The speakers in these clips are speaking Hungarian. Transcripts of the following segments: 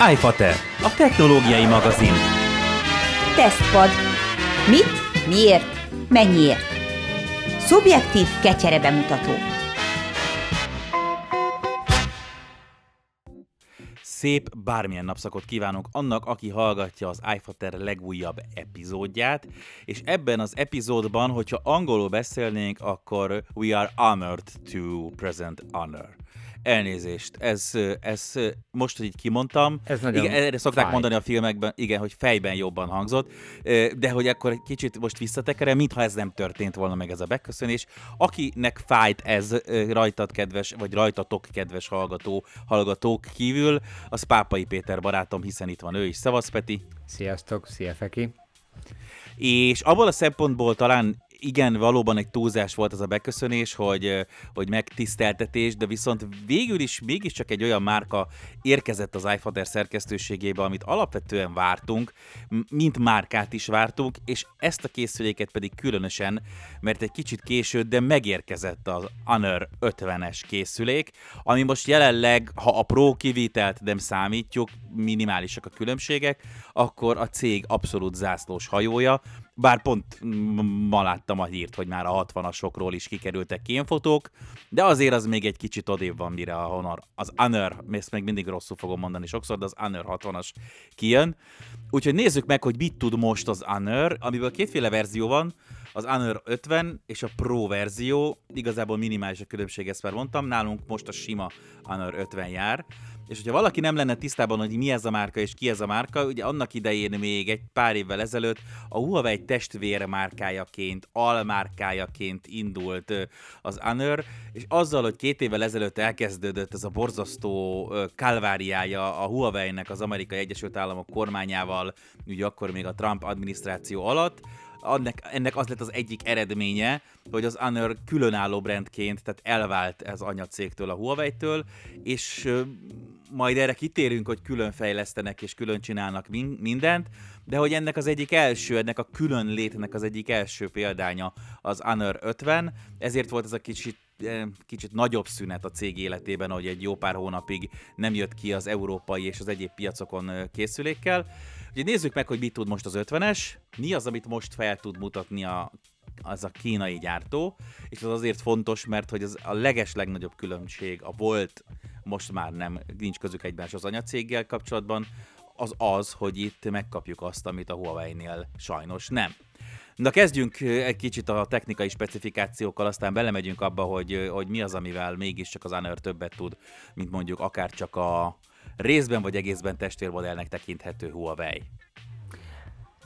iFater, a technológiai magazin. Tesztpad. Mit, miért, mennyiért? Szubjektív kecsere bemutató. Szép bármilyen napszakot kívánok annak, aki hallgatja az iFater legújabb epizódját, és ebben az epizódban, hogyha angolul beszélnénk, akkor we are honored to present honor. Elnézést, ez, ez most, hogy így kimondtam, Ez nagyon igen, erre szokták fáj. mondani a filmekben, igen, hogy fejben jobban hangzott, de hogy akkor egy kicsit most visszatekerem, mintha ez nem történt volna meg ez a beköszönés. Akinek fájt ez rajtad kedves, vagy rajtatok kedves hallgató, hallgatók kívül, az Pápai Péter barátom, hiszen itt van ő is. Szavasz Peti! Sziasztok, szia Feki. És abból a szempontból talán igen, valóban egy túlzás volt ez a beköszönés, hogy, hogy megtiszteltetés, de viszont végül is mégiscsak egy olyan márka érkezett az iFater szerkesztőségébe, amit alapvetően vártunk, mint márkát is vártunk, és ezt a készüléket pedig különösen, mert egy kicsit később, de megérkezett az Honor 50-es készülék, ami most jelenleg, ha a Pro kivitelt nem számítjuk, minimálisak a különbségek, akkor a cég abszolút zászlós hajója, bár pont ma láttam a hírt, hogy már a 60-asokról is kikerültek kémfotók, de azért az még egy kicsit odébb van, mire a Honor, az Honor, ezt még mindig rosszul fogom mondani sokszor, de az Honor 60-as kijön. Úgyhogy nézzük meg, hogy mit tud most az Honor, amiből kétféle verzió van, az Honor 50 és a Pro verzió, igazából minimális a különbség, ezt már mondtam, nálunk most a sima Honor 50 jár, és hogyha valaki nem lenne tisztában, hogy mi ez a márka és ki ez a márka, ugye annak idején még egy pár évvel ezelőtt a Huawei testvér márkájaként, almárkájaként indult az Honor, és azzal, hogy két évvel ezelőtt elkezdődött ez a borzasztó kalváriája a Huawei-nek az Amerikai Egyesült Államok kormányával, ugye akkor még a Trump adminisztráció alatt, annak, ennek az lett az egyik eredménye, hogy az Honor különálló brandként, tehát elvált ez anyacégtől, a Huawei-től, és majd erre kitérünk, hogy külön fejlesztenek és külön csinálnak min- mindent, de hogy ennek az egyik első, ennek a külön létnek az egyik első példánya az Honor 50, ezért volt ez a kicsit kicsit nagyobb szünet a cég életében, hogy egy jó pár hónapig nem jött ki az európai és az egyéb piacokon készülékkel. Ugye nézzük meg, hogy mit tud most az 50-es, mi az, amit most fel tud mutatni a az a kínai gyártó, és az azért fontos, mert hogy az a leges legnagyobb különbség a volt, most már nem, nincs közük egymás az anyacéggel kapcsolatban, az az, hogy itt megkapjuk azt, amit a Huawei-nél sajnos nem. Na kezdjünk egy kicsit a technikai specifikációkkal, aztán belemegyünk abba, hogy, hogy mi az, amivel mégiscsak az Honor többet tud, mint mondjuk akár csak a részben vagy egészben testvérmodellnek tekinthető Huawei.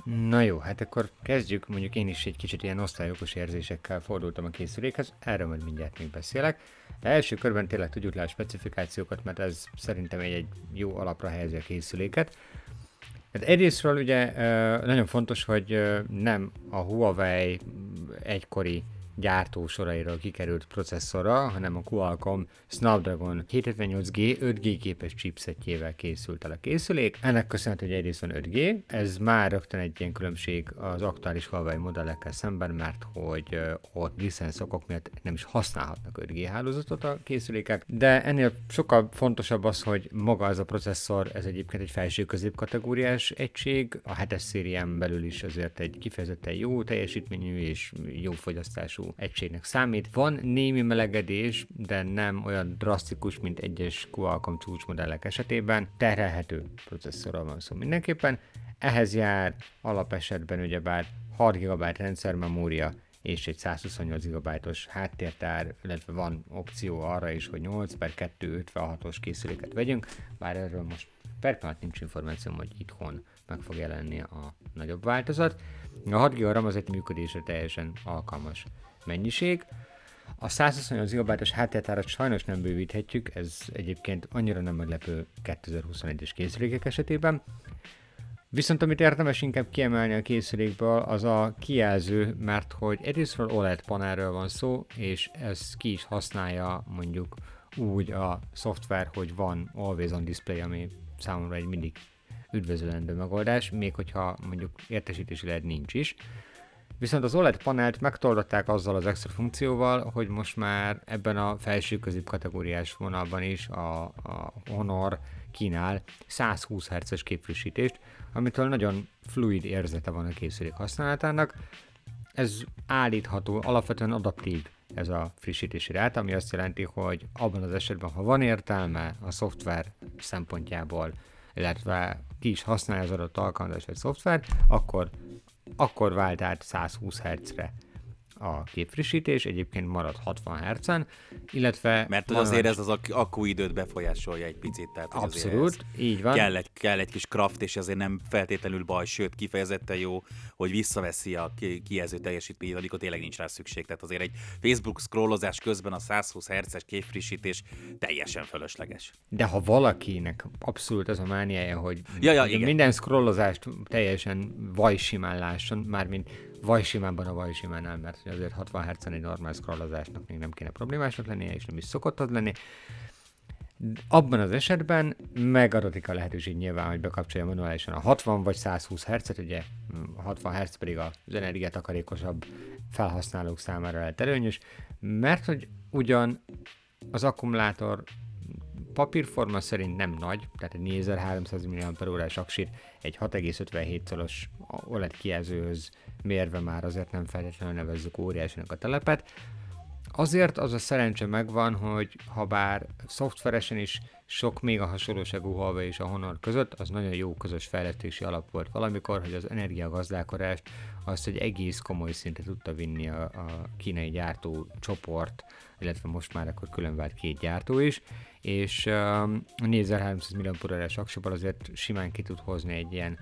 Na jó, hát akkor kezdjük. Mondjuk én is egy kicsit ilyen osztályokos érzésekkel fordultam a készülékhez, erről majd mindjárt még beszélek. De első körben tényleg tudjuk le a specifikációkat, mert ez szerintem egy, egy jó alapra helyezi a készüléket. Hát egyrésztről ugye nagyon fontos, hogy nem a Huawei egykori gyártósorairól kikerült processzorra, hanem a Qualcomm Snapdragon 758G 5G képes chipsetjével készült el a készülék. Ennek köszönhető, hogy egyrészt van 5G, ez már rögtön egy ilyen különbség az aktuális Huawei modellekkel szemben, mert hogy ott licenszokok miatt nem is használhatnak 5G hálózatot a készülékek, de ennél sokkal fontosabb az, hogy maga ez a processzor, ez egyébként egy felső közép kategóriás egység, a 7-es szérián belül is azért egy kifejezetten jó teljesítményű és jó fogyasztású egységnek számít. Van némi melegedés, de nem olyan drasztikus, mint egyes Qualcomm csúcsmodellek esetében. Terhelhető processzorral van szó mindenképpen. Ehhez jár alapesetben ugyebár 6 GB rendszermemória és egy 128 GB-os háttértár, illetve van opció arra is, hogy 8 per 2 56-os készüléket vegyünk, bár erről most per nincs információm, hogy itthon meg fog jelenni a nagyobb változat. A 6 GB RAM az egy működésre teljesen alkalmas mennyiség. A 128 GB-os háttértárat sajnos nem bővíthetjük, ez egyébként annyira nem meglepő 2021-es készülékek esetében. Viszont amit érdemes inkább kiemelni a készülékből, az a kijelző, mert hogy egyrésztről OLED panelről van szó, és ez ki is használja mondjuk úgy a szoftver, hogy van Always on Display, ami számomra egy mindig üdvözlendő megoldás, még hogyha mondjuk értesítési LED nincs is. Viszont az OLED panelt megtoldották azzal az extra funkcióval, hogy most már ebben a felső közép kategóriás vonalban is a, a Honor kínál 120 Hz-es képfrissítést, amitől nagyon fluid érzete van a készülék használatának. Ez állítható, alapvetően adaptív ez a frissítési rát, ami azt jelenti, hogy abban az esetben, ha van értelme a szoftver szempontjából, illetve ki is használja az adott alkalmazás vagy szoftver, akkor, akkor vált át 120 Hz-re a képfrissítés, egyébként marad 60 Hz-en, illetve... Mert azért ez az akkuidőt befolyásolja egy picit. Tehát abszolút, így van. Kell egy, kell egy kis kraft, és azért nem feltétlenül baj, sőt kifejezetten jó, hogy visszaveszi a kijelző teljesítményt, amikor tényleg nincs rá szükség. Tehát azért egy Facebook scrollozás közben a 120 Hz-es képfrissítés teljesen fölösleges. De ha valakinek abszolút az a mániája, hogy ja, ja, igen. minden scrollozást teljesen vajsimán lásson, mármint vajsimánban a vajsimánál, mert azért 60 Hz egy normál scrollozásnak még nem kéne problémásnak lennie, és nem is szokott az lenni. Abban az esetben megadatik a lehetőség nyilván, hogy bekapcsolja manuálisan a 60 vagy 120 Hz-et, ugye a 60 Hz pedig az energiatakarékosabb felhasználók számára lehet előnyös, mert hogy ugyan az akkumulátor papírforma szerint nem nagy, tehát egy 4300 mAh aksit egy 6,57 szoros OLED kijelzőhöz mérve már azért nem feltétlenül nevezzük óriásinak a telepet. Azért az a szerencse megvan, hogy ha bár szoftveresen is sok még a hasonlóságú Huawei és a Honor között, az nagyon jó közös fejlesztési alap volt valamikor, hogy az energiagazdálkodást azt egy egész komoly szintre tudta vinni a, a kínai gyártó csoport, illetve most már akkor külön vált két gyártó is, és um, a 4300 mAh aksiból azért simán ki tud hozni egy ilyen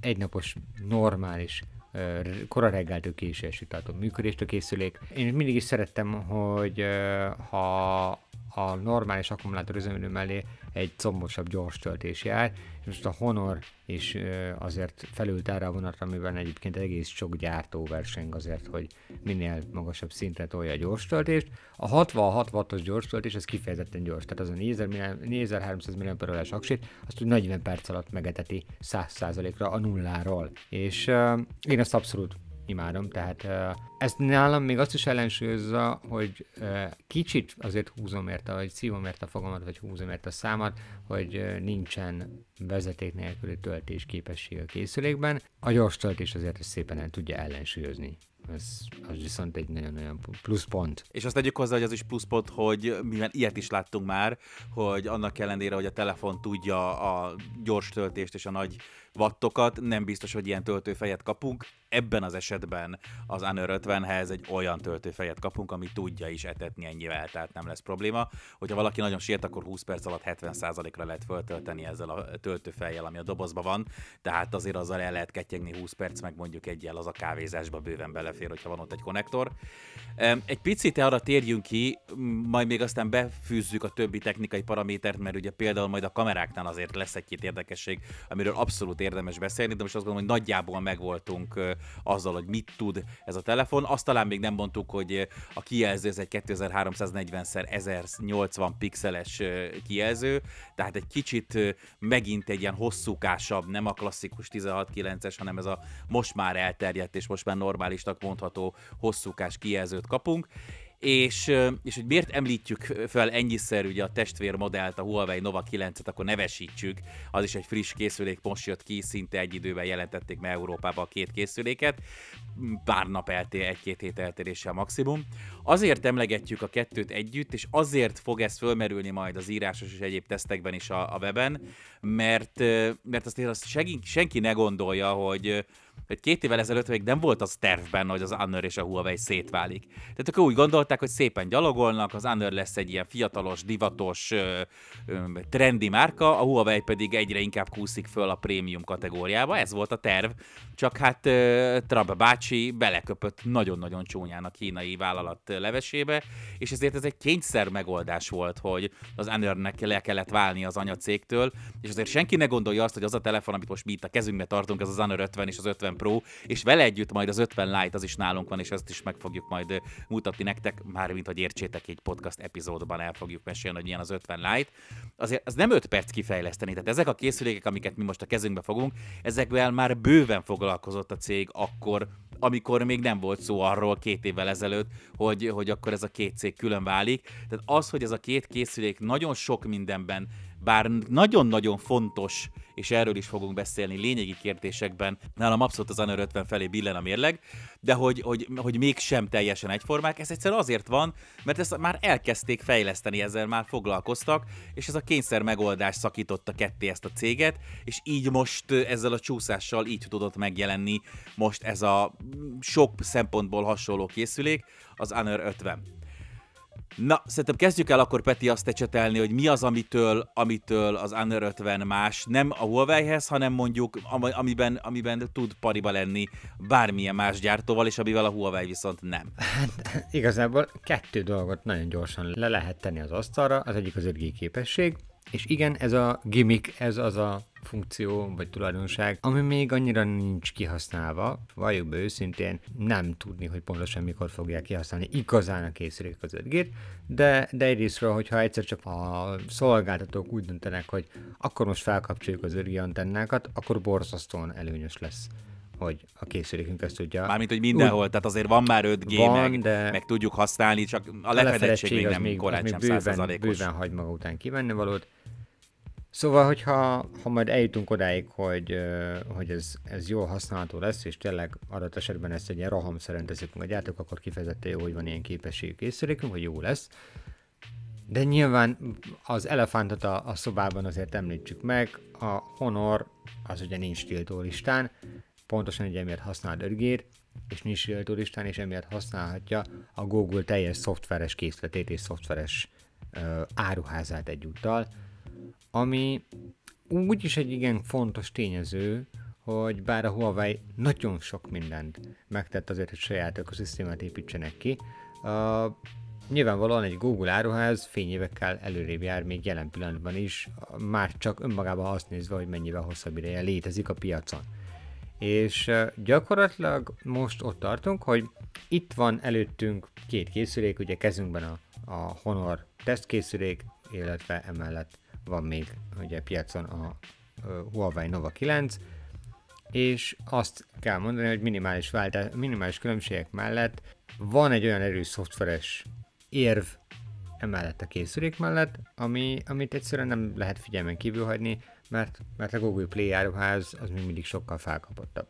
egynapos normális kora reggeltől késésig tartó működést a készülék. Én mindig is szerettem, hogy ha a normális akkumulátor üzemidő mellé egy combosabb gyors töltés jár, és most a Honor is azért felült erre a vonatra, amiben egyébként egész sok gyártó verseng azért, hogy minél magasabb szintre tolja a gyors töltést. A 66 wattos gyors töltés, ez kifejezetten gyors, tehát az a 4300 mAh aksit, azt úgy 40 perc alatt megeteti 100%-ra a nulláról. És uh, én ezt abszolút imádom, tehát ezt nálam még azt is ellensúlyozza, hogy kicsit azért húzom érte, vagy szívom érte a fogamat, vagy húzom érte a számat, hogy nincsen vezeték nélküli töltés képesség a készülékben. A gyors töltés azért ezt szépen el tudja ellensúlyozni. Ez, az viszont egy nagyon-nagyon pluszpont. És azt tegyük hozzá, hogy az is pluszpont, hogy mivel ilyet is láttunk már, hogy annak ellenére, hogy a telefon tudja a gyors töltést és a nagy wattokat, nem biztos, hogy ilyen töltőfejet kapunk. Ebben az esetben az Honor 50-hez egy olyan töltőfejet kapunk, ami tudja is etetni ennyivel, tehát nem lesz probléma. Hogyha valaki nagyon sért, akkor 20 perc alatt 70%-ra lehet föltölteni ezzel a töltőfejjel, ami a dobozban van, tehát azért azzal el lehet ketyegni 20 perc, meg mondjuk egyel az a kávézásba bőven belefér, hogyha van ott egy konnektor. Egy picit arra térjünk ki, majd még aztán befűzzük a többi technikai paramétert, mert ugye például majd a kameráknál azért lesz egy-két érdekesség, amiről abszolút érdemes beszélni, de most azt gondolom, hogy nagyjából megvoltunk azzal, hogy mit tud ez a telefon. Azt talán még nem mondtuk, hogy a kijelző ez egy 2340x1080 pixeles kijelző, tehát egy kicsit megint egy ilyen hosszúkásabb, nem a klasszikus 16.9-es, hanem ez a most már elterjedt és most már normálisnak mondható hosszúkás kijelzőt kapunk és, és hogy miért említjük fel ennyiszer ugye a testvérmodellt, a Huawei Nova 9-et, akkor nevesítsük, az is egy friss készülék, most jött ki, szinte egy időben jelentették meg Európába a két készüléket, pár nap eltér, egy-két hét eltéréssel maximum. Azért emlegetjük a kettőt együtt, és azért fog ez fölmerülni majd az írásos és egyéb tesztekben is a, a weben, mert, mert azt, azt senki, senki ne gondolja, hogy hogy két évvel ezelőtt még nem volt az tervben, hogy az Honor és a Huawei szétválik. Tehát akkor úgy gondolták, hogy szépen gyalogolnak, az Honor lesz egy ilyen fiatalos, divatos, trendi márka, a Huawei pedig egyre inkább kúszik föl a prémium kategóriába. Ez volt a terv, csak hát Trump bácsi beleköpött nagyon-nagyon csúnyán a kínai vállalat levesébe, és ezért ez egy kényszer megoldás volt, hogy az Honornek le kellett válni az anyacégtől, és azért senki ne gondolja azt, hogy az a telefon, amit most mi itt a kezünkbe tartunk, ez az Honor 50 és az 50 50 Pro, és vele együtt majd az 50 Lite az is nálunk van, és ezt is meg fogjuk majd mutatni nektek, már mint hogy értsétek egy podcast epizódban el fogjuk mesélni, hogy milyen az 50 Lite. Azért az nem 5 perc kifejleszteni, tehát ezek a készülékek, amiket mi most a kezünkbe fogunk, ezekvel már bőven foglalkozott a cég akkor, amikor még nem volt szó arról két évvel ezelőtt, hogy, hogy akkor ez a két cég külön válik. Tehát az, hogy ez a két készülék nagyon sok mindenben bár nagyon-nagyon fontos, és erről is fogunk beszélni lényegi kérdésekben, nálam abszolút az Honor 50 felé billen a mérleg, de hogy, hogy, hogy mégsem teljesen egyformák, ez egyszerűen azért van, mert ezt már elkezdték fejleszteni, ezzel már foglalkoztak, és ez a kényszer megoldás szakította ketté ezt a céget, és így most ezzel a csúszással így tudott megjelenni most ez a sok szempontból hasonló készülék, az Honor 50. Na, szerintem kezdjük el akkor Peti azt ecsetelni, hogy mi az, amitől, amitől az Honor 50 más, nem a Huawei-hez, hanem mondjuk amiben, amiben tud pariba lenni bármilyen más gyártóval, és amivel a Huawei viszont nem. Hát igazából kettő dolgot nagyon gyorsan le lehet tenni az asztalra, az egyik az 5G képesség, és igen, ez a gimmick, ez az a funkció vagy tulajdonság, ami még annyira nincs kihasználva, valljuk be őszintén, nem tudni, hogy pontosan mikor fogják kihasználni igazán a készülék az 5 de, de egyrésztről, hogyha egyszer csak a szolgáltatók úgy döntenek, hogy akkor most felkapcsoljuk az 5G antennákat, akkor borzasztóan előnyös lesz hogy a készülékünk ezt tudja. Mármint, hogy mindenhol, Úgy, tehát azért van már 5G, van, meg, de meg tudjuk használni, csak a lefedettség még nem korán sem bőven, bőven hagy maga után kivenni valót. Szóval, hogyha ha majd eljutunk odáig, hogy, hogy ez, ez jól használható lesz, és tényleg adott esetben ezt egy ilyen rohamszerűen teszik a gyártók, akkor kifejezetten jó, hogy van ilyen képességű készülékünk, hogy jó lesz. De nyilván az elefántot a, a szobában azért említsük meg, a Honor az ugye nincs tiltó listán, pontosan ugye emiatt használ 5 és nincs tiltó listán, és emiatt használhatja a Google teljes szoftveres készletét és szoftveres ö, áruházát egyúttal, ami úgyis egy igen fontos tényező, hogy bár a Huawei nagyon sok mindent megtett azért, hogy saját ökoszisztémát építsenek ki, uh, nyilvánvalóan egy Google áruház fényévekkel előrébb jár még jelen pillanatban is, már csak önmagában azt nézve, hogy mennyivel hosszabb ideje létezik a piacon. És gyakorlatilag most ott tartunk, hogy itt van előttünk két készülék, ugye kezünkben a, a Honor tesztkészülék, illetve emellett van még ugye piacon a Huawei Nova 9, és azt kell mondani, hogy minimális, váltás, minimális különbségek mellett van egy olyan erős szoftveres érv emellett a készülék mellett, ami, amit egyszerűen nem lehet figyelmen kívül hagyni, mert, mert a Google Play áruház az még mindig sokkal felkapottabb.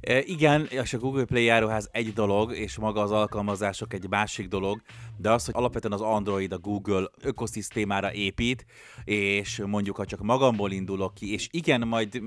E, igen, és a Google Play járóház egy dolog, és maga az alkalmazások egy másik dolog, de az, hogy alapvetően az Android a Google ökoszisztémára épít, és mondjuk, ha csak magamból indulok ki, és igen, majd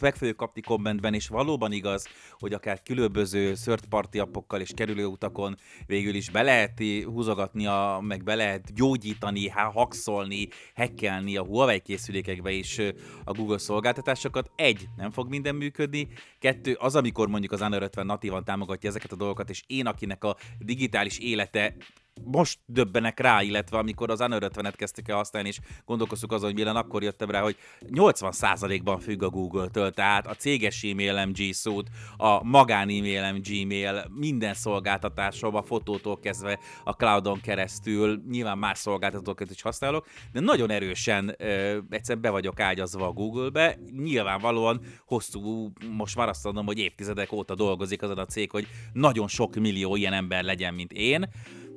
meg fogjuk kapni kommentben, és valóban igaz, hogy akár különböző third party appokkal és kerülőutakon végül is be lehet húzogatni, meg be lehet gyógyítani, hakszolni, hackelni a Huawei készülékekbe is a Google szolgáltatásokat. Egy, nem fog minden működni, kettő, az, amikor mondjuk az Honor 50 natívan támogatja ezeket a dolgokat, és én, akinek a digitális élete most döbbenek rá, illetve amikor az 50-et kezdtük el használni, és gondolkoztuk azon, hogy milyen akkor jöttem rá, hogy 80%-ban függ a Google-től, tehát a céges e-mailem G Suite, a magán e-mailem Gmail, minden szolgáltatásom, a fotótól kezdve a cloudon keresztül, nyilván más szolgáltatókat is használok, de nagyon erősen ö, egyszerűen be vagyok ágyazva a Google-be, nyilvánvalóan hosszú, most már azt mondom, hogy évtizedek óta dolgozik azon a cég, hogy nagyon sok millió ilyen ember legyen, mint én,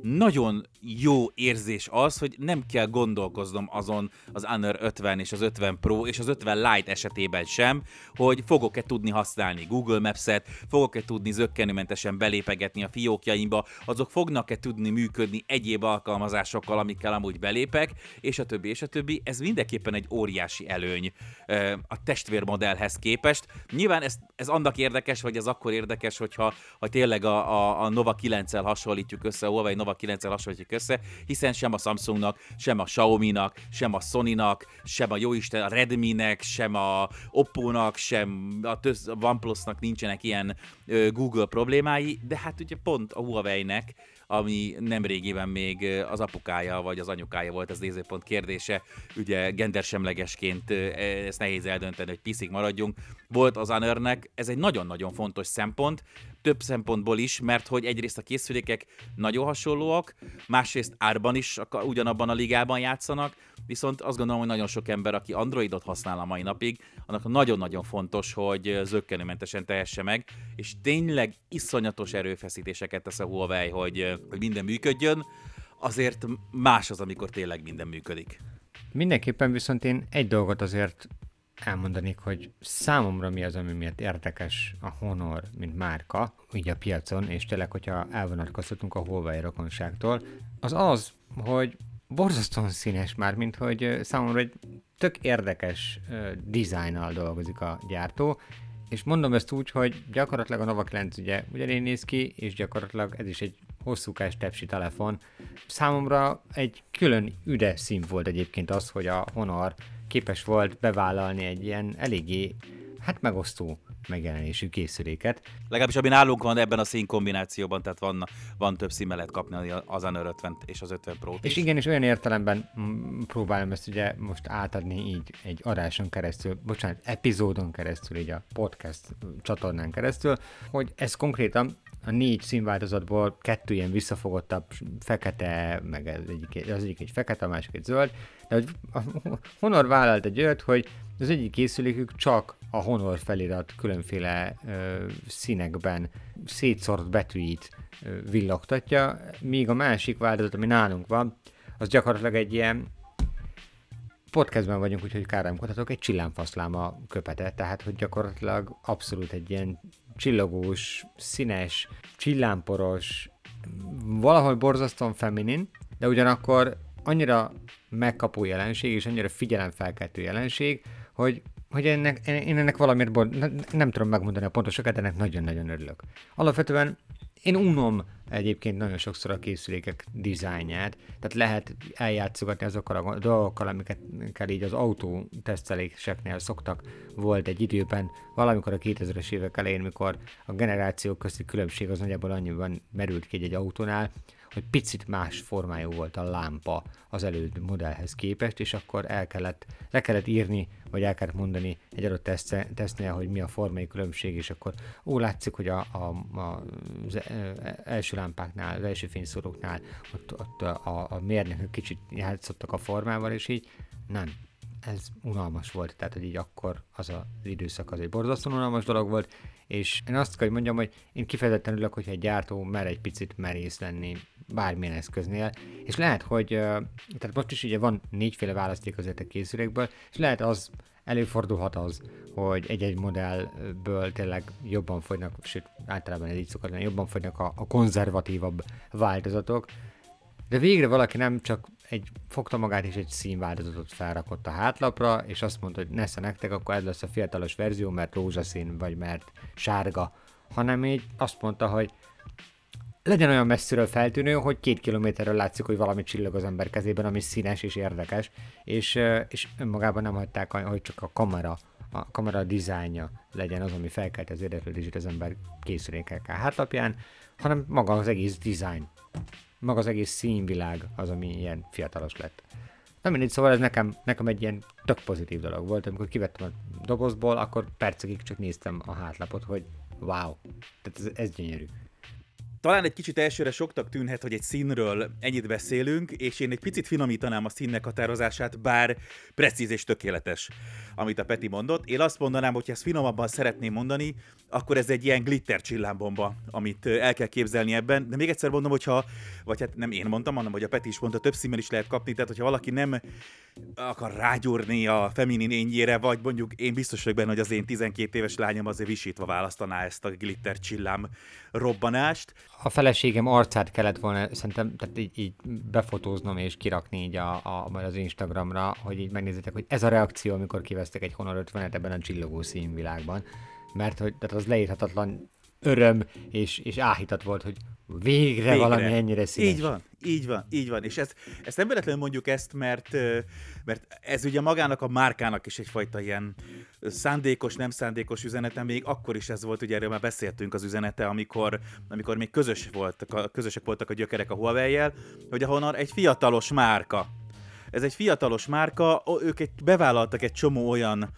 nagyon jó érzés az, hogy nem kell gondolkoznom azon az Honor 50 és az 50 Pro és az 50 Lite esetében sem, hogy fogok-e tudni használni Google Maps-et, fogok-e tudni zöggenőmentesen belépegetni a fiókjaimba, azok fognak-e tudni működni egyéb alkalmazásokkal, amikkel amúgy belépek, és a többi, és a többi. Ez mindenképpen egy óriási előny a testvérmodellhez képest. Nyilván ez, ez annak érdekes, vagy ez akkor érdekes, hogyha ha tényleg a, a, a Nova 9-el hasonlítjuk össze, a Nova 9-el hasonlítjuk össze, hiszen sem a Samsungnak, sem a Xiaomi-nak, sem a Sony-nak, sem a jóisten a Redmi-nek, sem a Oppo-nak, sem a, a OnePlus-nak nincsenek ilyen Google problémái, de hát ugye pont a Huawei-nek ami nem régiben még az apukája vagy az anyukája volt az nézőpont kérdése. Ugye gendersemlegesként ezt nehéz eldönteni, hogy piszik maradjunk. Volt az Honornek, ez egy nagyon-nagyon fontos szempont, több szempontból is, mert hogy egyrészt a készülékek nagyon hasonlóak, másrészt árban is ugyanabban a ligában játszanak, viszont azt gondolom, hogy nagyon sok ember, aki Androidot használ a mai napig, annak nagyon-nagyon fontos, hogy zöggenőmentesen tehesse meg, és tényleg iszonyatos erőfeszítéseket tesz a Huawei, hogy, hogy minden működjön, azért más az, amikor tényleg minden működik. Mindenképpen viszont én egy dolgot azért elmondanék, hogy számomra mi az, ami miatt érdekes a Honor, mint márka, így a piacon, és tényleg, hogyha elvonatkoztatunk a Huawei rokonságtól, az az, hogy borzasztóan színes már, mint hogy számomra egy tök érdekes uh, dizájnnal dolgozik a gyártó, és mondom ezt úgy, hogy gyakorlatilag a Nova 9 ugye ugyanén néz ki, és gyakorlatilag ez is egy hosszúkás tepsi telefon. Számomra egy külön üde szín volt egyébként az, hogy a Honor képes volt bevállalni egy ilyen eléggé, hát megosztó megjelenésű készüléket. Legalábbis ami nálunk van ebben a szín kombinációban, tehát van, van több szín lehet kapni az Honor 50 és az 50 pro És igen, és olyan értelemben mm, próbálom ezt ugye most átadni így egy adáson keresztül, bocsánat, epizódon keresztül, így a podcast csatornán keresztül, hogy ez konkrétan a négy színváltozatból kettő ilyen visszafogottabb, fekete, meg az egyik, az egyik egy fekete, a másik egy zöld, de hogy a Honor vállalt egy olyat, hogy az egyik készülékük csak a Honor felirat különféle ö, színekben szétszort betűit ö, villogtatja, míg a másik változat, ami nálunk van, az gyakorlatilag egy ilyen podcastben vagyunk, úgyhogy káromkodhatok, egy csillámfaszláma köpete, tehát hogy gyakorlatilag abszolút egy ilyen csillogós, színes, csillámporos, valahol borzasztóan feminin, de ugyanakkor annyira megkapó jelenség, és annyira figyelemfelkeltő jelenség, hogy, hogy ennek, én ennek valamiért bor, nem, nem tudom megmondani a pontosokat, ennek nagyon-nagyon örülök. Alapvetően én unom egyébként nagyon sokszor a készülékek dizájnját, tehát lehet eljátszogatni azokkal a dolgokkal, amiket így az autó teszteléseknél szoktak. Volt egy időben, valamikor a 2000-es évek elején, mikor a generációk közti különbség az nagyjából annyiban merült ki egy autónál, hogy picit más formájú volt a lámpa az előző modellhez képest, és akkor el kellett, le kellett írni, vagy el kellett mondani egy adott tesztnél, hogy mi a formai különbség, és akkor ó, látszik, hogy a, a, a, az első lámpáknál, az első fényszóróknál ott, ott a, a mérnökök kicsit játszottak a formával, és így nem, ez unalmas volt, tehát hogy így akkor az az időszak az egy borzasztóan unalmas dolog volt, és én azt kell, hogy mondjam, hogy én kifejezetten ülök, hogyha egy gyártó mer egy picit merész lenni bármilyen eszköznél, és lehet, hogy, tehát most is ugye van négyféle választék azért a készülékből, és lehet az, előfordulhat az, hogy egy-egy modellből tényleg jobban fogynak, sőt általában ez így szokott jobban fogynak a, a konzervatívabb változatok, de végre valaki nem csak egy fogta magát és egy színváltozatot felrakott a hátlapra, és azt mondta, hogy nesze nektek, akkor ez lesz a fiatalos verzió, mert rózsaszín, vagy mert sárga, hanem így azt mondta, hogy legyen olyan messziről feltűnő, hogy két kilométerről látszik, hogy valami csillog az ember kezében, ami színes és érdekes, és, és önmagában nem hagyták, hogy csak a kamera, a kamera dizájnja legyen az, ami felkelt az érdeklődését az ember készülékekkel hátlapján, hanem maga az egész dizájn maga az egész színvilág az, ami ilyen fiatalos lett. Na mindegy, szóval ez nekem, nekem egy ilyen tök pozitív dolog volt, amikor kivettem a dobozból, akkor percekig csak néztem a hátlapot, hogy wow, tehát ez, ez gyönyörű. Talán egy kicsit elsőre soktak tűnhet, hogy egy színről ennyit beszélünk, és én egy picit finomítanám a színnek határozását, bár precíz és tökéletes, amit a Peti mondott. Én azt mondanám, hogy ezt finomabban szeretném mondani, akkor ez egy ilyen glitter csillámbomba, amit el kell képzelni ebben. De még egyszer mondom, hogyha, vagy hát nem én mondtam, hanem hogy a Peti is mondta, több színben is lehet kapni, tehát hogyha valaki nem akar rágyúrni a feminin ényére, vagy mondjuk én biztos vagyok benne, hogy az én 12 éves lányom azért visítva választaná ezt a glitter csillám robbanást. A feleségem arcát kellett volna szerintem tehát így, így befotóznom és kirakni így a, a, majd az Instagramra, hogy így megnézzétek, hogy ez a reakció, amikor kivesztek egy Honor 50-et ebben a csillogó színvilágban. Mert hogy tehát az leírhatatlan öröm és, és áhítat volt, hogy végre, végre valami ennyire színes. Így van, így van, így van. És ezt, ezt nem véletlenül mondjuk ezt, mert, mert ez ugye magának a márkának is egyfajta ilyen szándékos, nem szándékos üzenete, még akkor is ez volt, ugye erről már beszéltünk az üzenete, amikor, amikor még közös voltak, közösek voltak a gyökerek a Huawei-jel, hogy a Honor egy fiatalos márka. Ez egy fiatalos márka, ők egy, bevállaltak egy csomó olyan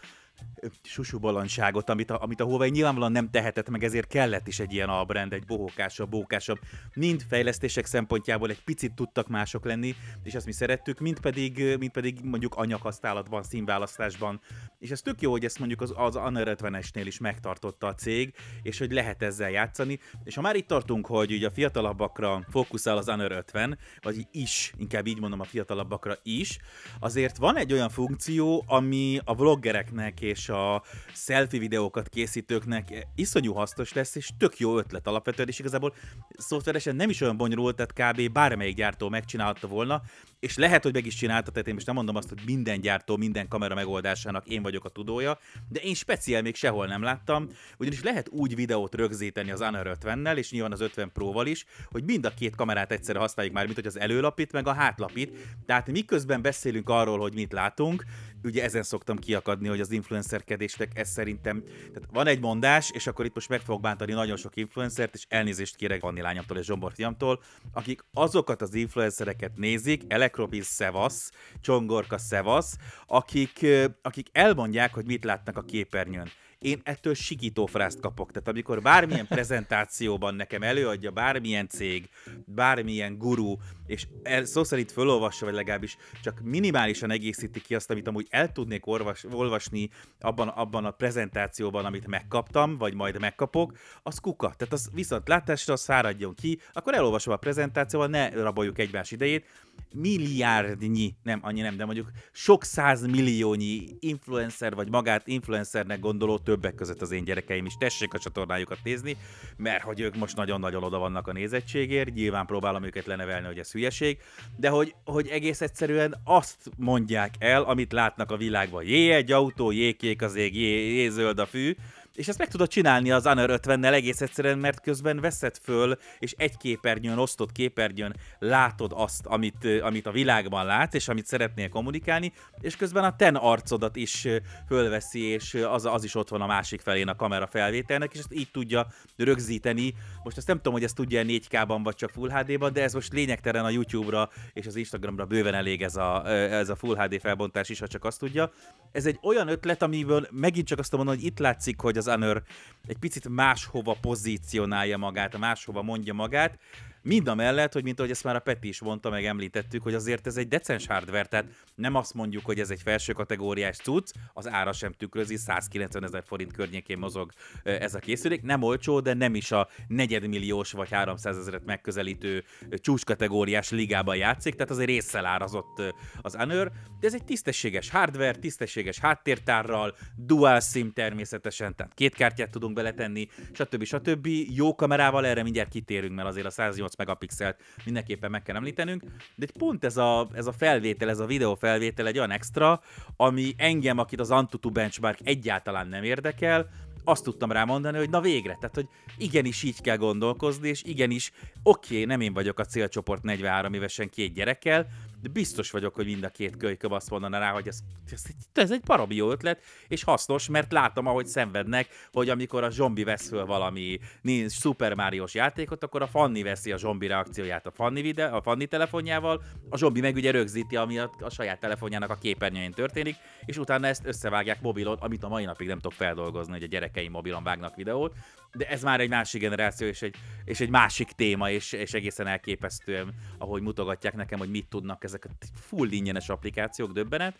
susubalanságot, amit a, amit a Huawei nyilvánvalóan nem tehetett meg, ezért kellett is egy ilyen albrend, egy bohókásabb, bókásabb. Mind fejlesztések szempontjából egy picit tudtak mások lenni, és ezt mi szerettük, mind pedig, mind pedig mondjuk anyaghasználatban, színválasztásban. És ez tök jó, hogy ezt mondjuk az, az Honor 50-esnél is megtartotta a cég, és hogy lehet ezzel játszani. És ha már itt tartunk, hogy ugye a fiatalabbakra fókuszál az Honor 50, vagy is, inkább így mondom a fiatalabbakra is, azért van egy olyan funkció, ami a vloggereknek és a selfie videókat készítőknek iszonyú hasznos lesz, és tök jó ötlet alapvetően, és igazából szoftveresen nem is olyan bonyolult, tehát kb. bármelyik gyártó megcsinálta volna, és lehet, hogy meg is csinálta, tehát én most nem mondom azt, hogy minden gyártó, minden kamera megoldásának én vagyok a tudója, de én speciál még sehol nem láttam, ugyanis lehet úgy videót rögzíteni az Honor 50-nel, és nyilván az 50 Pro-val is, hogy mind a két kamerát egyszerre használjuk már, mint hogy az előlapit, meg a hátlapit. Tehát miközben beszélünk arról, hogy mit látunk, ugye ezen szoktam kiakadni, hogy az influencerkedésnek ez szerintem, tehát van egy mondás, és akkor itt most meg fogok bántani nagyon sok influencert, és elnézést kérek Vanni lányomtól és Zsombor fiamtól, akik azokat az influencereket nézik, Elekropis Szevasz, Csongorka Szevasz, akik, akik elmondják, hogy mit látnak a képernyőn én ettől sikító frászt kapok. Tehát amikor bármilyen prezentációban nekem előadja bármilyen cég, bármilyen guru, és el, szó szerint fölolvassa, vagy legalábbis csak minimálisan egészíti ki azt, amit amúgy el tudnék orvas, olvasni abban, abban a prezentációban, amit megkaptam, vagy majd megkapok, az kuka. Tehát az viszont látásra száradjon ki, akkor elolvasom a prezentációval, ne raboljuk egymás idejét, milliárdnyi, nem annyi nem, de mondjuk sok százmilliónyi influencer, vagy magát influencernek gondoló többek között az én gyerekeim is. Tessék a csatornájukat nézni, mert hogy ők most nagyon-nagyon oda vannak a nézettségért, nyilván próbálom őket lenevelni, hogy ez hülyeség, de hogy, hogy egész egyszerűen azt mondják el, amit látnak a világban. Jé, egy autó, jé, kék az ég, jé, jé zöld a fű, és ezt meg tudod csinálni az Honor 50-nel egész egyszerűen, mert közben veszed föl, és egy képernyőn, osztott képernyőn látod azt, amit, amit a világban lát, és amit szeretnél kommunikálni, és közben a ten arcodat is fölveszi, és az, az is ott van a másik felén a kamera felvételnek, és ezt így tudja rögzíteni. Most ezt nem tudom, hogy ezt tudja 4K-ban, vagy csak Full HD-ban, de ez most lényegtelen a YouTube-ra és az Instagramra bőven elég ez a, ez a Full HD felbontás is, ha csak azt tudja. Ez egy olyan ötlet, amiből megint csak azt mondom, hogy itt látszik, hogy az Honor egy picit máshova pozícionálja magát, máshova mondja magát, Mind a mellett, hogy mint ahogy ezt már a Peti is mondta, meg említettük, hogy azért ez egy decens hardware, tehát nem azt mondjuk, hogy ez egy felső kategóriás cucc, az ára sem tükrözi, 190 ezer forint környékén mozog ez a készülék. Nem olcsó, de nem is a negyedmilliós vagy 300 ezeret megközelítő csúcskategóriás ligában játszik, tehát azért résszel árazott az Honor, de ez egy tisztességes hardware, tisztességes háttértárral, dual sim természetesen, tehát két kártyát tudunk beletenni, stb. stb. Jó kamerával, erre mindjárt kitérünk, mert azért a 108 8 megapixelt mindenképpen meg kell említenünk, de pont ez a, ez a felvétel, ez a videó felvétel egy olyan extra, ami engem, akit az Antutu benchmark egyáltalán nem érdekel, azt tudtam rá mondani, hogy na végre, tehát hogy igenis így kell gondolkozni, és igenis, oké, okay, nem én vagyok a célcsoport 43 évesen két gyerekkel, de biztos vagyok, hogy mind a két kölyköm azt mondaná rá, hogy ez, ez, ez egy parabi jó ötlet, és hasznos, mert látom, ahogy szenvednek, hogy amikor a zombi vesz föl valami Super mario játékot, akkor a Fanni veszi a zombi reakcióját a Fanni, videó, a Fanni telefonjával, a zombi meg ugye rögzíti, ami a, a saját telefonjának a képernyőjén történik, és utána ezt összevágják mobilon, amit a mai napig nem tudok feldolgozni, hogy a gyerekeim mobilon vágnak videót, de ez már egy másik generáció, és egy, és egy másik téma, és, és egészen elképesztően, ahogy mutogatják nekem, hogy mit tudnak ezek a full ingyenes applikációk, döbbenet.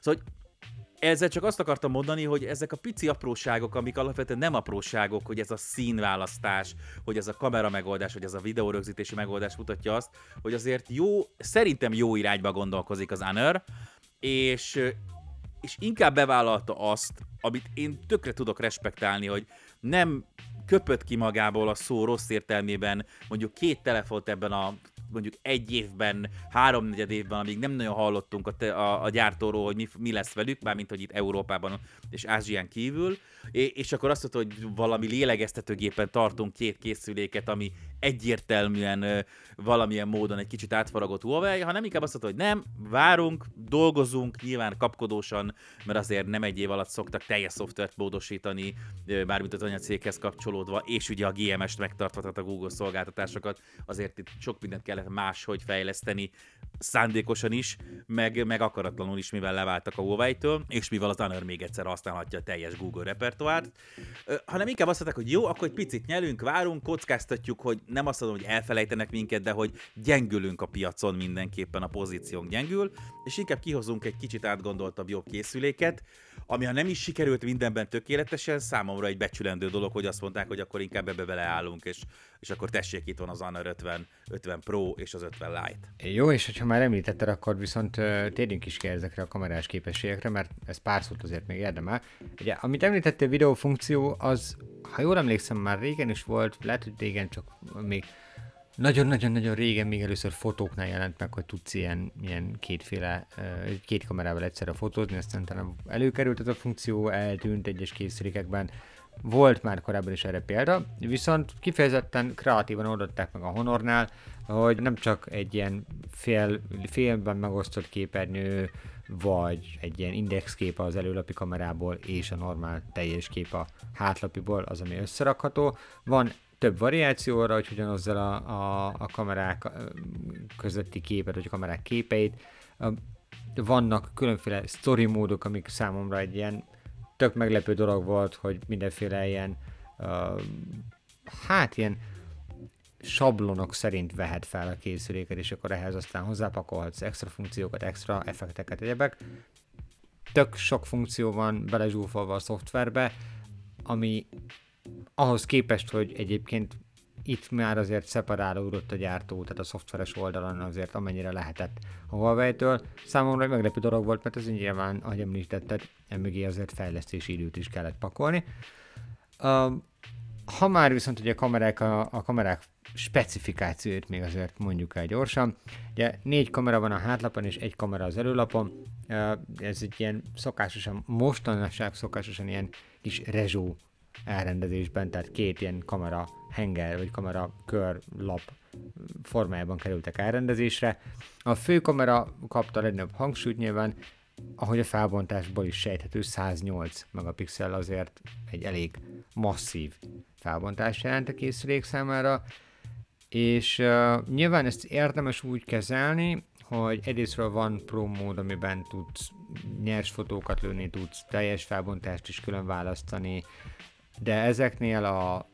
Szóval ezzel csak azt akartam mondani, hogy ezek a pici apróságok, amik alapvetően nem apróságok, hogy ez a színválasztás, hogy ez a kamera megoldás, hogy ez a videórögzítési megoldás mutatja azt, hogy azért jó, szerintem jó irányba gondolkozik az Honor, és, és inkább bevállalta azt, amit én tökre tudok respektálni, hogy nem köpött ki magából a szó rossz értelmében mondjuk két telefont ebben a mondjuk egy évben, háromnegyed évben, amíg nem nagyon hallottunk a, te, a, a gyártóról, hogy mi, mi lesz velük, mármint hogy itt Európában és Ázsián kívül, és akkor azt mondta, hogy valami lélegeztetőgépen tartunk két készüléket, ami egyértelműen valamilyen módon egy kicsit átfaragott Huawei, hanem inkább azt mondta, hogy nem, várunk, dolgozunk, nyilván kapkodósan, mert azért nem egy év alatt szoktak teljes szoftvert módosítani, bármint az anyacéghez kapcsolódva, és ugye a GMS-t megtartva, a Google szolgáltatásokat, azért itt sok mindent kell lehetett máshogy fejleszteni, szándékosan is, meg, meg akaratlanul is, mivel leváltak a Huawei-től, és mivel az Honor még egyszer használhatja a teljes Google repertoárt, hanem inkább azt mondták, hogy jó, akkor egy picit nyelünk, várunk, kockáztatjuk, hogy nem azt mondom, hogy elfelejtenek minket, de hogy gyengülünk a piacon mindenképpen, a pozíciónk gyengül, és inkább kihozunk egy kicsit átgondoltabb jobb készüléket, ami ha nem is sikerült mindenben tökéletesen, számomra egy becsülendő dolog, hogy azt mondták, hogy akkor inkább ebbe beleállunk, és, és akkor tessék, itt van az Honor 50, 50 Pro és az 50 Lite. Jó, és hogyha már említetted, akkor viszont térjünk is ki ezekre a kamerás képességekre, mert ez pár szót azért még érdemel. Ugye, amit említettél, videófunkció, az, ha jól emlékszem, már régen is volt, lehet, hogy régen csak még nagyon-nagyon-nagyon régen még először fotóknál jelent meg, hogy tudsz ilyen, ilyen kétféle, két kamerával egyszerre fotózni, aztán talán előkerült ez a funkció, eltűnt egyes készülékekben, volt már korábban is erre példa, viszont kifejezetten kreatívan oldották meg a Honornál, hogy nem csak egy ilyen fél, félben megosztott képernyő, vagy egy ilyen indexkép az előlapi kamerából, és a normál teljes kép a hátlapiból, az, ami összerakható. Van több variáció arra, hogy hogyan azzal a, a, a kamerák közötti képet, vagy a kamerák képeit. Vannak különféle story módok, amik számomra egy ilyen tök meglepő dolog volt, hogy mindenféle ilyen uh, hát ilyen sablonok szerint vehet fel a készüléket, és akkor ehhez aztán hozzápakolhatsz extra funkciókat, extra effekteket, egyebek. Tök sok funkció van belezsúfolva a szoftverbe, ami ahhoz képest, hogy egyébként itt már azért szeparálódott a gyártó, tehát a szoftveres oldalon azért amennyire lehetett a Huawei-től. Számomra egy meglepő dolog volt, mert ez nyilván, ahogy említetted, emögé azért fejlesztési időt is kellett pakolni. Ha már viszont ugye a kamerák, a, a kamerák specifikációt még azért mondjuk el gyorsan. Ugye négy kamera van a hátlapon és egy kamera az előlapon. Ez egy ilyen szokásosan, mostanság szokásosan ilyen kis rezsó elrendezésben, tehát két ilyen kamera henger vagy kamera kör lap formájában kerültek elrendezésre. A fő kamera kapta a legnagyobb hangsúlyt nyilván, ahogy a felbontásból is sejthető, 108 megapixel azért egy elég masszív felbontás jelent a készülék számára, és uh, nyilván ezt érdemes úgy kezelni, hogy egyrésztről van Pro mód, amiben tudsz nyers fotókat lőni, tudsz teljes felbontást is külön választani, de ezeknél a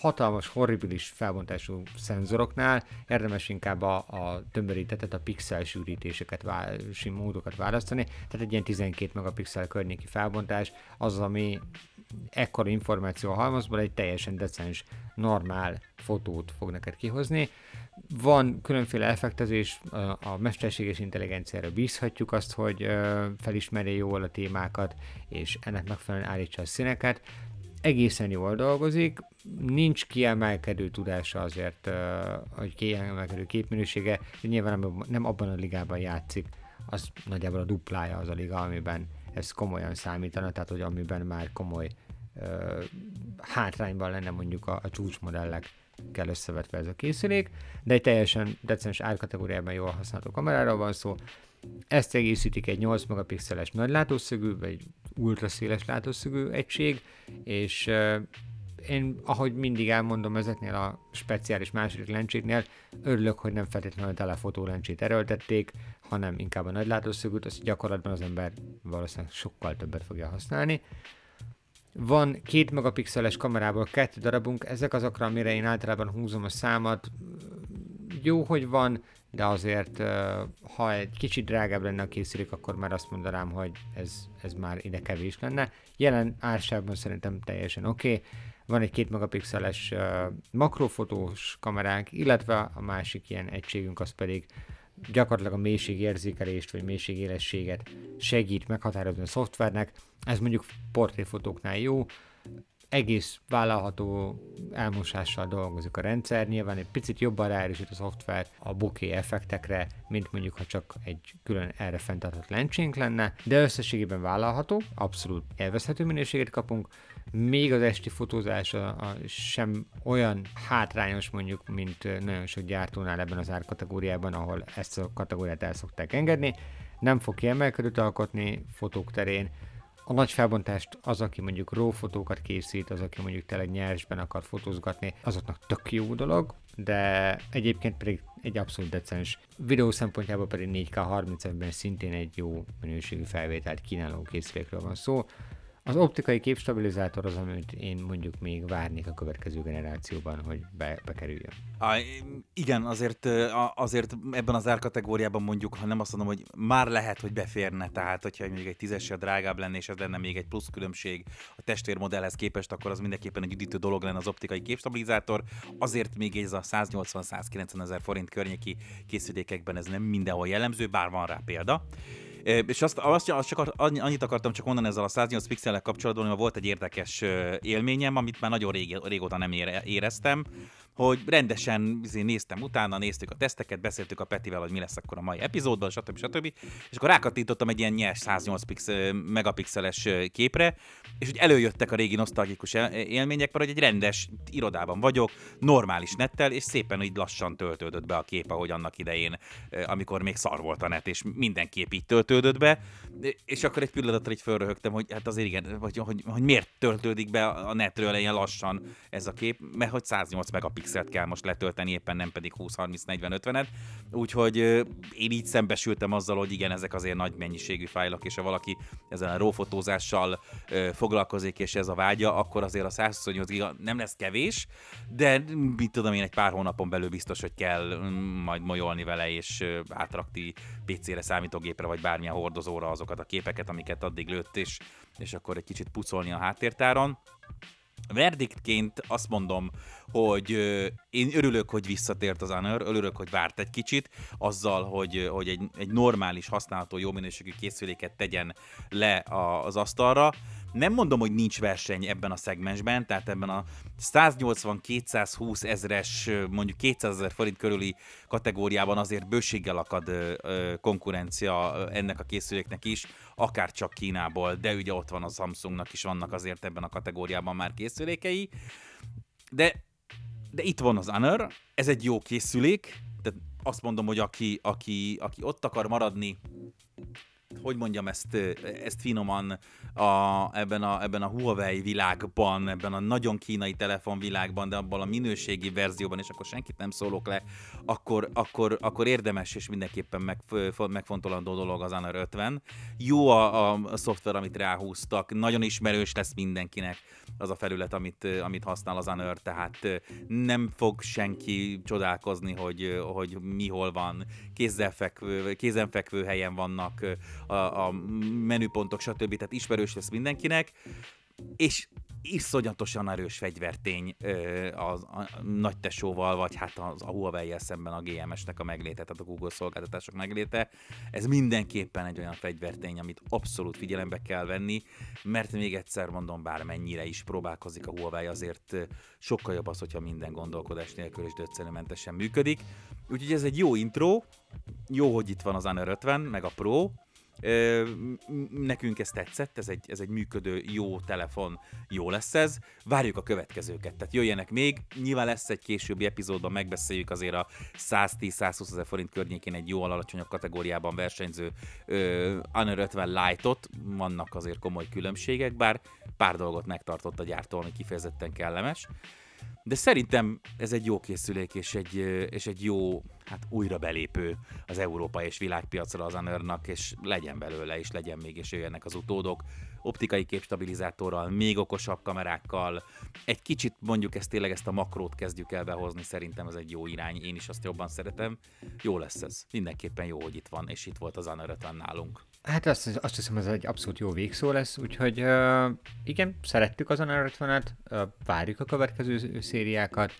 hatalmas, horribilis felbontású szenzoroknál érdemes inkább a, a tömörítetet, a pixel sűrítéseket, módokat választani, tehát egy ilyen 12 megapixel környéki felbontás az, ami ekkora információ halmazból egy teljesen decens, normál fotót fog neked kihozni. Van különféle effektezés, a mesterséges intelligenciára bízhatjuk azt, hogy felismerje jól a témákat, és ennek megfelelően állítsa a színeket egészen jól dolgozik, nincs kiemelkedő tudása azért, hogy kiemelkedő képminősége, de nyilván nem abban a ligában játszik, az nagyjából a duplája az a liga, amiben ez komolyan számítana, tehát hogy amiben már komoly uh, hátrányban lenne mondjuk a, a csúcsmodellek kell összevetve ez a készülék, de egy teljesen decens árkategóriában jól használható kameráról van szó. Ezt egészítik egy 8 megapixeles nagy látószögű, vagy ultraszéles látószögű egység, és én, ahogy mindig elmondom ezeknél a speciális második lencséknél, örülök, hogy nem feltétlenül a telefotó lencsét erőltették, hanem inkább a nagy látószögűt, azt gyakorlatban az ember valószínűleg sokkal többet fogja használni. Van két megapixeles kamerából kettő darabunk, ezek azokra, amire én általában húzom a számat. Jó, hogy van, de azért, ha egy kicsit drágább lenne a készülék, akkor már azt mondanám, hogy ez, ez már ide kevés lenne. Jelen árságban szerintem teljesen oké. Okay. Van egy két megapixeles makrofotós kameránk, illetve a másik ilyen egységünk az pedig gyakorlatilag a mélységérzékelést vagy mélységélességet segít meghatározni a szoftvernek. Ez mondjuk portréfotóknál jó, egész vállalható elmosással dolgozik a rendszer, nyilván egy picit jobban ráerősít a szoftver a bokeh effektekre, mint mondjuk ha csak egy külön erre fenntartott lencsénk lenne, de összességében vállalható, abszolút élvezhető minőséget kapunk, még az esti fotózás a, a sem olyan hátrányos mondjuk, mint nagyon sok gyártónál ebben az árkategóriában, ahol ezt a kategóriát el szokták engedni, nem fog kiemelkedőt alkotni fotók terén, a nagy felbontást az, aki mondjuk RAW fotókat készít, az, aki mondjuk tényleg nyersben akar fotózgatni, azoknak tök jó dolog, de egyébként pedig egy abszolút decens. Videó szempontjából pedig 4K 30 ben szintén egy jó minőségű felvételt kínáló készülékről van szó. Az optikai képstabilizátor az, amit én mondjuk még várnék a következő generációban, hogy be, bekerüljön. A, igen, azért, azért ebben az árkategóriában mondjuk, ha nem azt mondom, hogy már lehet, hogy beférne, tehát hogyha még egy tízesre drágább lenne, és ez lenne még egy plusz különbség a testvérmodellhez képest, akkor az mindenképpen egy üdítő dolog lenne az optikai képstabilizátor. Azért még ez a 180-190 ezer forint környéki készülékekben ez nem mindenhol jellemző, bár van rá példa. És azt, azt, azt csak annyit akartam csak mondani ezzel a 108 pixellel kapcsolatban, hogy volt egy érdekes élményem, amit már nagyon rég, régóta nem éreztem hogy rendesen izé, néztem utána, néztük a teszteket, beszéltük a Petivel, hogy mi lesz akkor a mai epizódban, stb. stb. És akkor rákattintottam egy ilyen nyers 108 pixel, megapixeles képre, és hogy előjöttek a régi nosztalgikus élmények, mert hogy egy rendes irodában vagyok, normális nettel, és szépen így lassan töltődött be a kép, ahogy annak idején, amikor még szar volt a net, és minden kép így töltődött be, és akkor egy pillanatra így fölröhögtem, hogy hát azért igen, hogy, hogy, hogy miért töltődik be a netről ilyen lassan ez a kép, mert hogy 108 megapixel pixelt kell most letölteni, éppen nem pedig 20, 30, 40, 50-et. Úgyhogy én így szembesültem azzal, hogy igen, ezek azért nagy mennyiségű fájlok, és ha valaki ezzel a rófotózással foglalkozik, és ez a vágya, akkor azért a 128 giga nem lesz kevés, de mit tudom én, egy pár hónapon belül biztos, hogy kell mm, majd molyolni vele, és átrakti PC-re, számítógépre, vagy bármilyen hordozóra azokat a képeket, amiket addig lőtt, és, és akkor egy kicsit pucolni a háttértáron. Verdiktként azt mondom, hogy én örülök, hogy visszatért az Honor, örülök, hogy várt egy kicsit, azzal, hogy, hogy egy, egy normális, használható, jó minőségű készüléket tegyen le az asztalra. Nem mondom, hogy nincs verseny ebben a szegmensben, tehát ebben a 180-220 ezres, mondjuk 200 ezer forint körüli kategóriában azért bőséggel akad konkurencia ennek a készüléknek is, akár csak Kínából, de ugye ott van a Samsungnak is vannak azért ebben a kategóriában már készülékei. De de itt van az Honor, ez egy jó készülék, tehát azt mondom, hogy aki, aki, aki ott akar maradni hogy mondjam ezt, ezt finoman a, ebben, a, ebben a Huawei világban, ebben a nagyon kínai telefonvilágban, de abban a minőségi verzióban, és akkor senkit nem szólok le, akkor, akkor, akkor érdemes és mindenképpen meg, megfontolandó dolog az Honor 50. Jó a, a, a szoftver, amit ráhúztak, nagyon ismerős lesz mindenkinek az a felület, amit, amit használ az Honor, tehát nem fog senki csodálkozni, hogy, hogy mi hol van, kézzelfekvő, kézenfekvő helyen vannak a, a menüpontok, stb. Tehát ismerős lesz mindenkinek, és iszonyatosan erős fegyvertény az a nagy tesóval, vagy hát az a huawei szemben a GMS-nek a megléte, tehát a Google szolgáltatások megléte. Ez mindenképpen egy olyan fegyvertény, amit abszolút figyelembe kell venni, mert még egyszer mondom, bármennyire is próbálkozik a Huawei, azért sokkal jobb az, hogyha minden gondolkodás nélkül és döccenőmentesen működik. Úgyhogy ez egy jó intro, jó, hogy itt van az Honor 50, meg a Pro, Nekünk ez tetszett, ez egy, ez egy működő, jó telefon, jó lesz ez. Várjuk a következőket, tehát jöjjenek még. Nyilván lesz egy későbbi epizódban, megbeszéljük azért a 110-120 ezer forint környékén egy jó alacsonyabb kategóriában versenyző uh, Honor 50 Lite-ot. Vannak azért komoly különbségek, bár pár dolgot megtartott a gyártó, ami kifejezetten kellemes. De szerintem ez egy jó készülék, és egy, és egy jó hát újra belépő az Európa és világpiacra az Honor-nak, és legyen belőle, és legyen még, és jöjjenek az utódok optikai képstabilizátorral, még okosabb kamerákkal. Egy kicsit mondjuk ezt tényleg ezt a makrót kezdjük el behozni, szerintem ez egy jó irány, én is azt jobban szeretem. Jó lesz ez. Mindenképpen jó, hogy itt van, és itt volt az Honor nálunk. Hát azt, azt hiszem, ez egy abszolút jó végszó lesz, úgyhogy uh, igen, szerettük az 50 uh, várjuk a következő szériákat,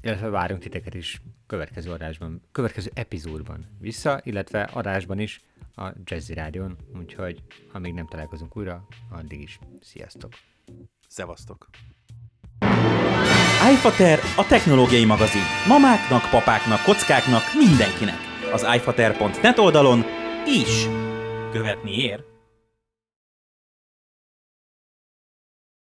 illetve várunk titeket is következő adásban, következő epizódban vissza, illetve adásban is a Jazzy Rádion, úgyhogy ha még nem találkozunk újra, addig is sziasztok! Szevasztok! iFater a technológiai magazin. Mamáknak, papáknak, kockáknak, mindenkinek. Az iFater.net oldalon is követni ér.